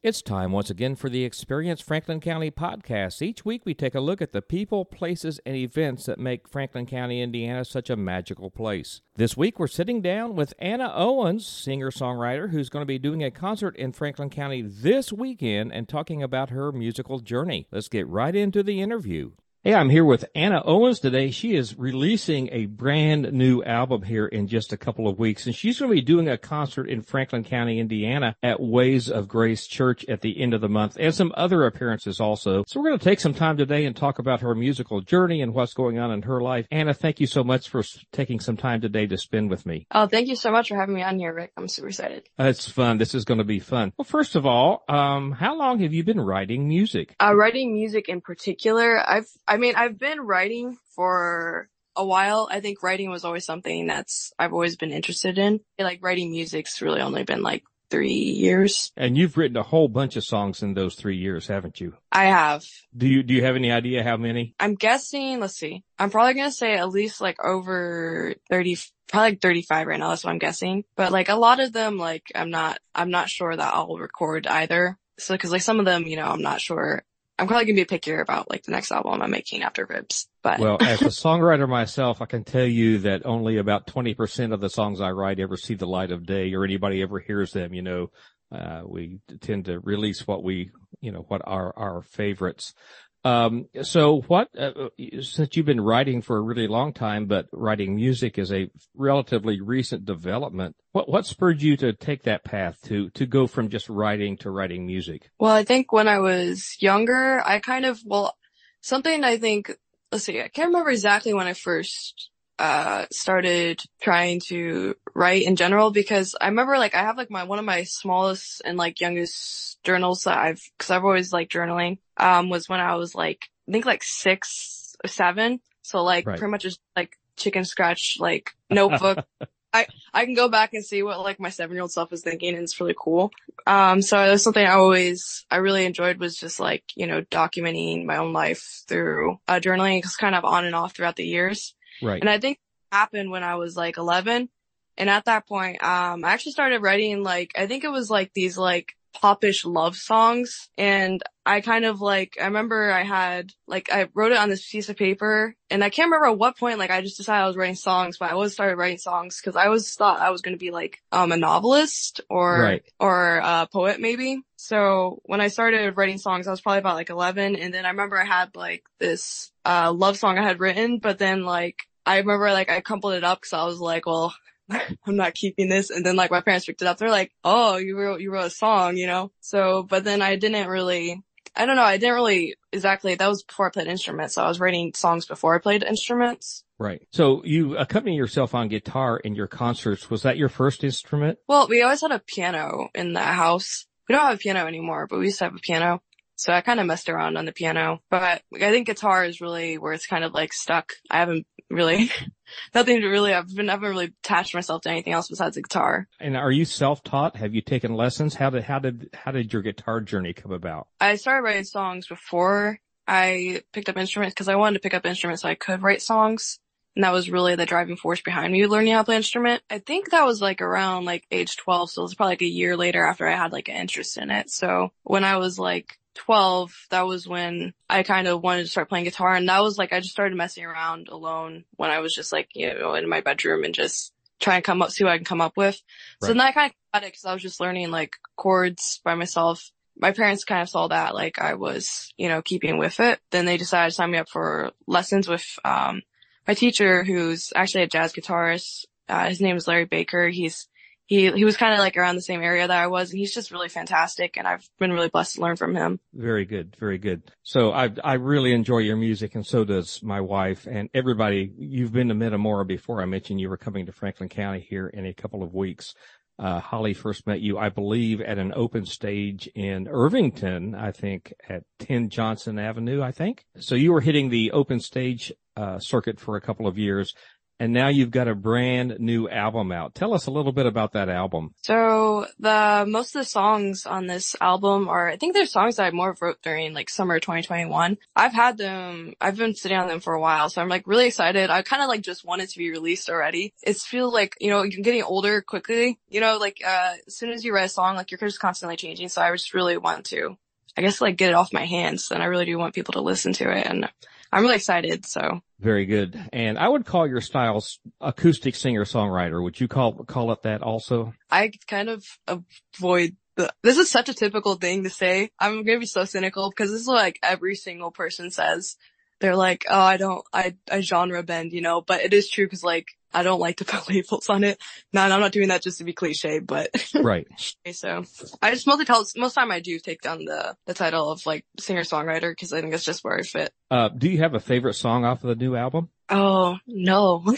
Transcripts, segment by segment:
It's time once again for the Experience Franklin County podcast. Each week we take a look at the people, places, and events that make Franklin County, Indiana such a magical place. This week we're sitting down with Anna Owens, singer songwriter, who's going to be doing a concert in Franklin County this weekend and talking about her musical journey. Let's get right into the interview. Hey, I'm here with Anna Owens today. She is releasing a brand new album here in just a couple of weeks, and she's going to be doing a concert in Franklin County, Indiana at Ways of Grace Church at the end of the month and some other appearances also. So we're going to take some time today and talk about her musical journey and what's going on in her life. Anna, thank you so much for taking some time today to spend with me. Oh, thank you so much for having me on here, Rick. I'm super excited. Uh, it's fun. This is going to be fun. Well, first of all, um, how long have you been writing music? Uh, writing music in particular, I've, I mean, I've been writing for a while. I think writing was always something that's I've always been interested in. Like writing music's really only been like three years. And you've written a whole bunch of songs in those three years, haven't you? I have. Do you do you have any idea how many? I'm guessing. Let's see. I'm probably gonna say at least like over thirty. Probably like 35 right now. That's what I'm guessing. But like a lot of them, like I'm not. I'm not sure that I'll record either. So, cause like some of them, you know, I'm not sure I'm probably gonna be pickier about like the next album I'm making after Ribs. But well, as a songwriter myself, I can tell you that only about 20% of the songs I write ever see the light of day, or anybody ever hears them. You know, uh, we tend to release what we, you know, what are our favorites. Um, so what, uh, since you've been writing for a really long time, but writing music is a relatively recent development, what, what spurred you to take that path to, to go from just writing to writing music? Well, I think when I was younger, I kind of, well, something I think, let's see, I can't remember exactly when I first uh, started trying to write in general because I remember like I have like my, one of my smallest and like youngest journals that I've, cause I've always liked journaling, um, was when I was like, I think like six or seven. So like right. pretty much just like chicken scratch, like notebook. I, I can go back and see what like my seven year old self was thinking and it's really cool. Um, so that's something I always, I really enjoyed was just like, you know, documenting my own life through, uh, journaling. Cause kind of on and off throughout the years. Right. And I think happened when I was like 11. And at that point, um, I actually started writing like, I think it was like these like popish love songs. And I kind of like, I remember I had, like, I wrote it on this piece of paper and I can't remember at what point, like, I just decided I was writing songs, but I always started writing songs because I always thought I was going to be like, um, a novelist or, right. or a poet maybe. So when I started writing songs, I was probably about like 11. And then I remember I had like this, uh, love song I had written, but then like, I remember like I crumpled it up because I was like, well, I'm not keeping this. And then like my parents picked it up. They're like, oh, you wrote, you wrote a song, you know? So, but then I didn't really, I don't know. I didn't really exactly, that was before I played instruments. So I was writing songs before I played instruments. Right. So you accompany yourself on guitar in your concerts. Was that your first instrument? Well, we always had a piano in the house. We don't have a piano anymore, but we used to have a piano. So I kind of messed around on the piano, but I think guitar is really where it's kind of like stuck. I haven't really, nothing to really, I've been, never really attached myself to anything else besides the guitar. And are you self-taught? Have you taken lessons? How did, how did, how did your guitar journey come about? I started writing songs before I picked up instruments because I wanted to pick up instruments so I could write songs. And that was really the driving force behind me learning how to play instrument. I think that was like around like age 12. So it was probably like a year later after I had like an interest in it. So when I was like 12, that was when I kind of wanted to start playing guitar. And that was like, I just started messing around alone when I was just like, you know, in my bedroom and just trying to come up, see what I can come up with. Right. So then I kind of got it because I was just learning like chords by myself. My parents kind of saw that like I was, you know, keeping with it. Then they decided to sign me up for lessons with, um, my teacher who's actually a jazz guitarist. Uh, his name is Larry Baker. He's he he was kind of like around the same area that I was, and he's just really fantastic, and I've been really blessed to learn from him. Very good, very good. So I I really enjoy your music, and so does my wife and everybody. You've been to Metamora before. I mentioned you were coming to Franklin County here in a couple of weeks. Uh, Holly first met you, I believe, at an open stage in Irvington, I think at 10 Johnson Avenue, I think. So you were hitting the open stage, uh, circuit for a couple of years and now you've got a brand new album out. Tell us a little bit about that album. So the most of the songs on this album are, I think they're songs that I more wrote during like summer 2021. I've had them, I've been sitting on them for a while, so I'm like really excited. I kind of like just wanted to be released already. It's feel like, you know, you're getting older quickly, you know, like, uh, as soon as you write a song, like you're just constantly changing. So I just really want to, I guess like get it off my hands and I really do want people to listen to it and I'm really excited. So very good. And I would call your styles acoustic singer songwriter. Would you call call it that also? I kind of avoid the. This is such a typical thing to say. I'm gonna be so cynical because this is like every single person says. They're like, oh, I don't, I, I genre bend, you know, but it is true because like I don't like to put labels on it. No, I'm not doing that just to be cliche, but right. so I just mostly tell most time I do take down the the title of like singer songwriter because I think it's just where I fit. Uh, do you have a favorite song off of the new album? Oh no.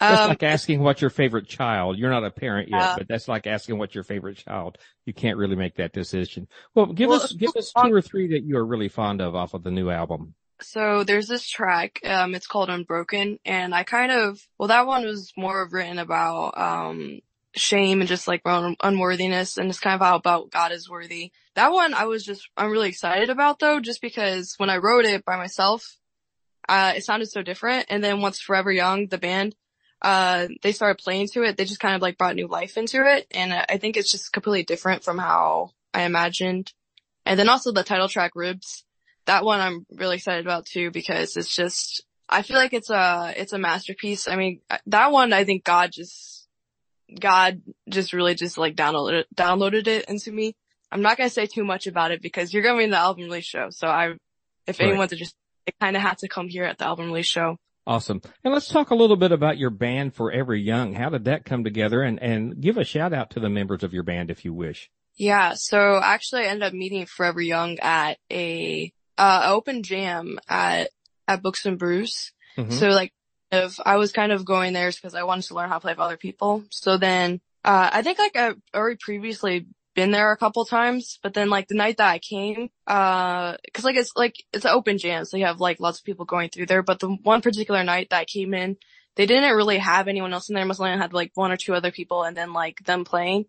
That's um, like asking what's your favorite child. You're not a parent yet, uh, but that's like asking what's your favorite child. You can't really make that decision. Well, give well, us give us two or three that you are really fond of off of the new album. So there's this track, um, it's called Unbroken, and I kind of, well, that one was more written about, um, shame and just like un- unworthiness and it's kind of how about God is worthy. That one I was just, I'm really excited about though, just because when I wrote it by myself, uh, it sounded so different. And then once Forever Young, the band, uh, they started playing to it, they just kind of like brought new life into it. And I think it's just completely different from how I imagined. And then also the title track, Ribs, that one I'm really excited about too because it's just I feel like it's a it's a masterpiece. I mean, that one I think God just God just really just like downloaded it, downloaded it into me. I'm not gonna say too much about it because you're gonna be in the album release show. So I, if right. anyone's just, they kind of had to come here at the album release show. Awesome. And let's talk a little bit about your band Forever Young. How did that come together? And and give a shout out to the members of your band if you wish. Yeah. So actually, I ended up meeting Forever Young at a uh, open jam at, at Books and Brews. Mm-hmm. So like, if I was kind of going there because I wanted to learn how to play with other people. So then, uh, I think like I've already previously been there a couple times, but then like the night that I came, uh, cause like it's like, it's an open jam. So you have like lots of people going through there. But the one particular night that I came in, they didn't really have anyone else in there. Must only had like one or two other people and then like them playing.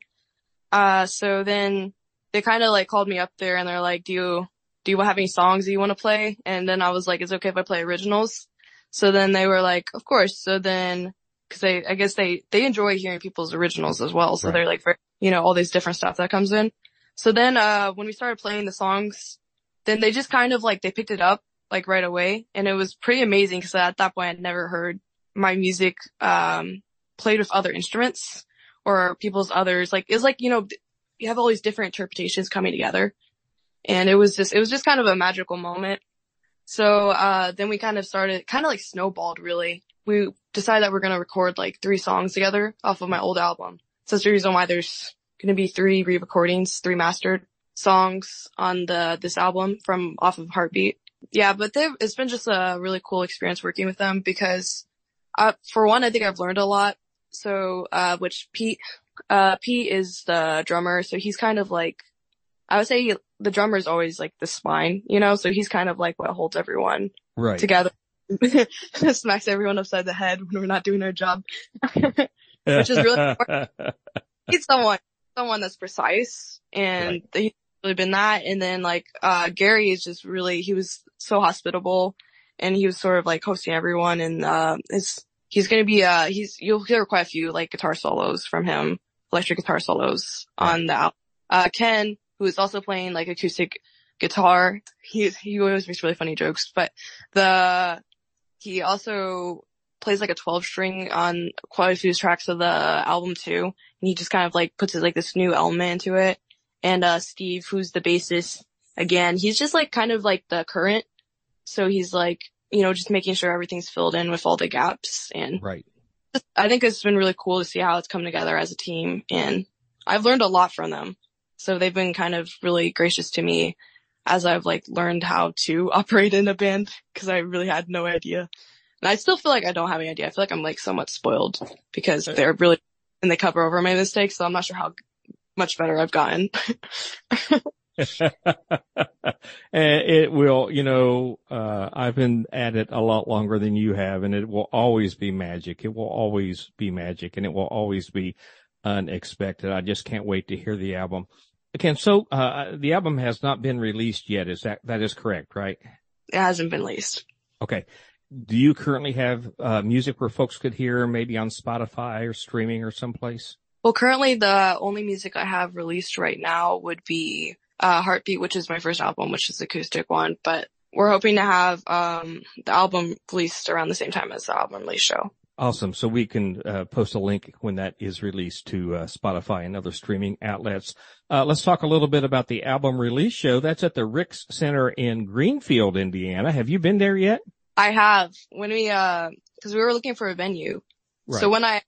Uh, so then they kind of like called me up there and they're like, do you, do you have any songs that you want to play? And then I was like, is it okay if I play originals? So then they were like, of course. So then, cause they, I guess they, they enjoy hearing people's originals as well. So right. they're like, for, you know, all these different stuff that comes in. So then, uh, when we started playing the songs, then they just kind of like, they picked it up like right away. And it was pretty amazing because at that point I'd never heard my music, um, played with other instruments or people's others. Like, it's like, you know, you have all these different interpretations coming together. And it was just, it was just kind of a magical moment. So, uh, then we kind of started, kind of like snowballed really. We decided that we're going to record like three songs together off of my old album. So that's the reason why there's going to be three re-recordings, three mastered songs on the, this album from off of Heartbeat. Yeah, but it's been just a really cool experience working with them because, uh, for one, I think I've learned a lot. So, uh, which Pete, uh, Pete is the drummer. So he's kind of like, I would say the drummer is always like the spine, you know, so he's kind of like what holds everyone right. together. Smacks everyone upside the head when we're not doing our job. Which is really important. He's someone, someone that's precise and right. he's really been that. And then like, uh, Gary is just really, he was so hospitable and he was sort of like hosting everyone and, uh, is, he's going to be, uh, he's, you'll hear quite a few like guitar solos from him, electric guitar solos on the album. Uh, Ken, who is also playing like acoustic guitar. He, he always makes really funny jokes, but the, he also plays like a 12 string on quite a few tracks of the album too. And he just kind of like puts like this new element into it. And, uh, Steve, who's the bassist, again, he's just like kind of like the current. So he's like, you know, just making sure everything's filled in with all the gaps and right. I think it's been really cool to see how it's come together as a team and I've learned a lot from them. So they've been kind of really gracious to me as I've like learned how to operate in a band because I really had no idea. And I still feel like I don't have any idea. I feel like I'm like somewhat spoiled because they're really, and they cover over my mistakes. So I'm not sure how much better I've gotten. and it will, you know, uh, I've been at it a lot longer than you have and it will always be magic. It will always be magic and it will always be unexpected. I just can't wait to hear the album. Again, so, uh, the album has not been released yet. Is that, that is correct, right? It hasn't been released. Okay. Do you currently have, uh, music where folks could hear maybe on Spotify or streaming or someplace? Well, currently the only music I have released right now would be uh, Heartbeat, which is my first album, which is acoustic one, but we're hoping to have um, the album released around the same time as the album release show. Awesome. So we can uh, post a link when that is released to uh, Spotify and other streaming outlets. Uh, let's talk a little bit about the album release show. That's at the Ricks Center in Greenfield, Indiana. Have you been there yet? I have. When we, uh, cause we were looking for a venue. Right. So when I,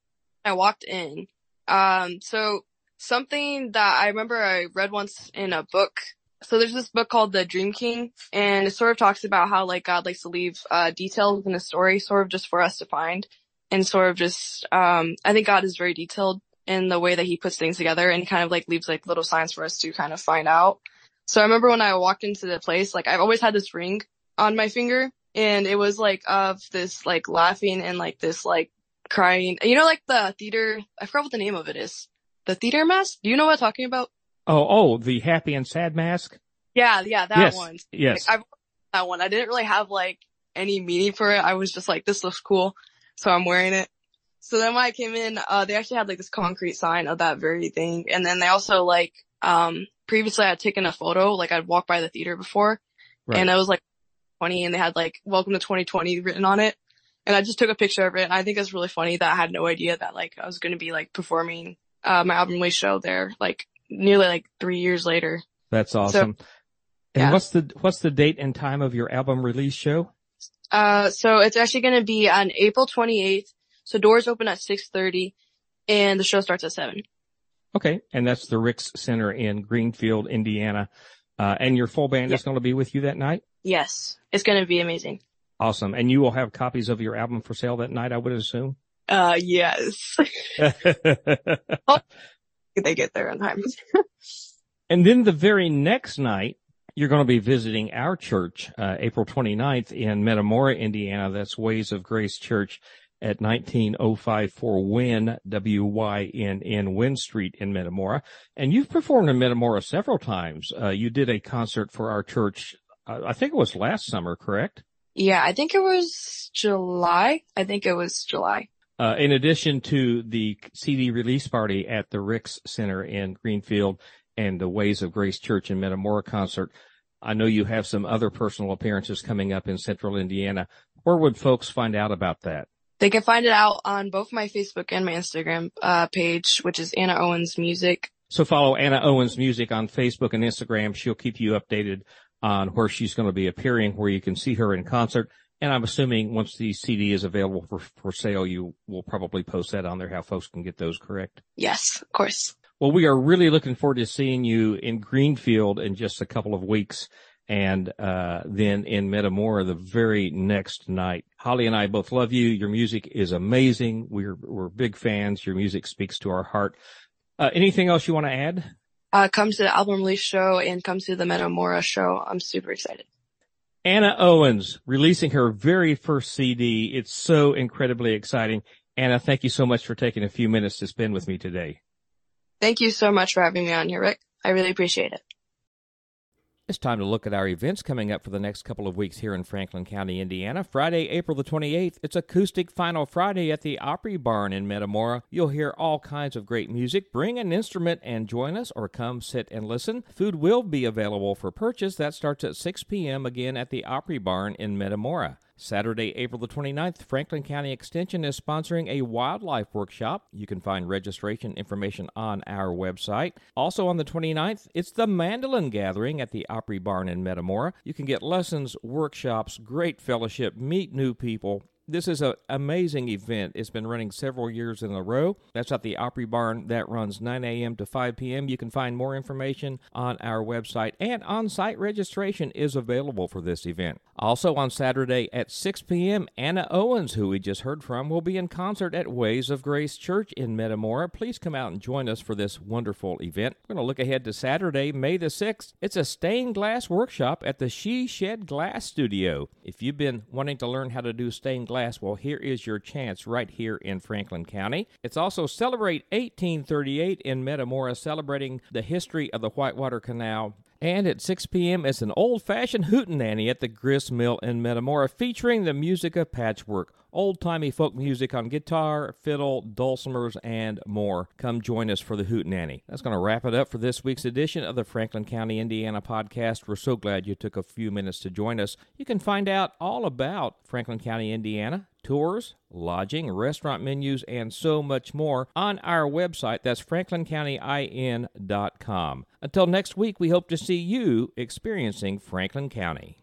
I walked in, um, so something that I remember I read once in a book. So there's this book called The Dream King and it sort of talks about how like God likes to leave, uh, details in a story sort of just for us to find and sort of just, um, I think God is very detailed in the way that he puts things together and kind of like leaves like little signs for us to kind of find out. So I remember when I walked into the place, like I've always had this ring on my finger and it was like of this like laughing and like this like crying. You know, like the theater, I forgot what the name of it is. The theater mask? Do you know what I'm talking about? Oh, oh, the happy and sad mask? Yeah, yeah, that yes, one. Yes. Like, I've that one. I didn't really have like any meaning for it. I was just like, this looks cool. So I'm wearing it. So then when I came in, uh, they actually had like this concrete sign of that very thing. And then they also like, um, previously I had taken a photo, like I'd walked by the theater before right. and it was like 20 and they had like, welcome to 2020 written on it. And I just took a picture of it. And I think it's really funny that I had no idea that like I was going to be like performing, uh, my album release show there, like nearly like three years later. That's awesome. So, and yeah. what's the, what's the date and time of your album release show? Uh, so it's actually going to be on April 28th. So doors open at 6.30 and the show starts at 7. Okay. And that's the Ricks Center in Greenfield, Indiana. Uh, and your full band is going to be with you that night? Yes. It's going to be amazing. Awesome. And you will have copies of your album for sale that night, I would assume? Uh, yes. oh, they get there on time. and then the very next night, you're going to be visiting our church, uh, April 29th in Metamora, Indiana. That's Ways of Grace Church at 19054 Wynn, W-Y-N-N, Wynn Street in Metamora. And you've performed in Metamora several times. Uh, you did a concert for our church, uh, I think it was last summer, correct? Yeah, I think it was July. I think it was July. Uh, in addition to the CD release party at the Ricks Center in Greenfield and the Ways of Grace Church in Metamora concert, I know you have some other personal appearances coming up in central Indiana. Where would folks find out about that? They can find it out on both my Facebook and my Instagram uh, page, which is Anna Owens Music. So follow Anna Owens Music on Facebook and Instagram. She'll keep you updated on where she's going to be appearing, where you can see her in concert. And I'm assuming once the CD is available for, for sale, you will probably post that on there, how folks can get those correct. Yes, of course. Well, we are really looking forward to seeing you in Greenfield in just a couple of weeks and uh, then in Metamora the very next night. Holly and I both love you. Your music is amazing. We're we're big fans. Your music speaks to our heart. Uh, anything else you want to add? uh, come to the album release show and come to the Metamora show. I'm super excited. Anna Owens releasing her very first CD. It's so incredibly exciting. Anna, thank you so much for taking a few minutes to spend with me today. Thank you so much for having me on here, Rick. I really appreciate it. It's time to look at our events coming up for the next couple of weeks here in Franklin County, Indiana. Friday, April the 28th, it's Acoustic Final Friday at the Opry Barn in Metamora. You'll hear all kinds of great music. Bring an instrument and join us or come sit and listen. Food will be available for purchase. That starts at 6 p.m. again at the Opry Barn in Metamora. Saturday, April the 29th, Franklin County Extension is sponsoring a wildlife workshop. You can find registration information on our website. Also on the 29th, it's the Mandolin Gathering at the Opry Barn in Metamora. You can get lessons, workshops, great fellowship, meet new people This is an amazing event. It's been running several years in a row. That's at the Opry Barn. That runs 9 a.m. to 5 p.m. You can find more information on our website, and on site registration is available for this event. Also on Saturday at 6 p.m., Anna Owens, who we just heard from, will be in concert at Ways of Grace Church in Metamora. Please come out and join us for this wonderful event. We're going to look ahead to Saturday, May the 6th. It's a stained glass workshop at the She Shed Glass Studio. If you've been wanting to learn how to do stained glass, well, here is your chance right here in Franklin County. It's also Celebrate 1838 in Metamora, celebrating the history of the Whitewater Canal and at 6 p.m., it's an old fashioned hootenanny at the Grist Mill in Metamora featuring the music of patchwork, old timey folk music on guitar, fiddle, dulcimers, and more. Come join us for the hootenanny. That's going to wrap it up for this week's edition of the Franklin County, Indiana podcast. We're so glad you took a few minutes to join us. You can find out all about Franklin County, Indiana tours, lodging, restaurant menus, and so much more on our website. That's franklincountyin.com. Until next week, we hope to see you experiencing Franklin County.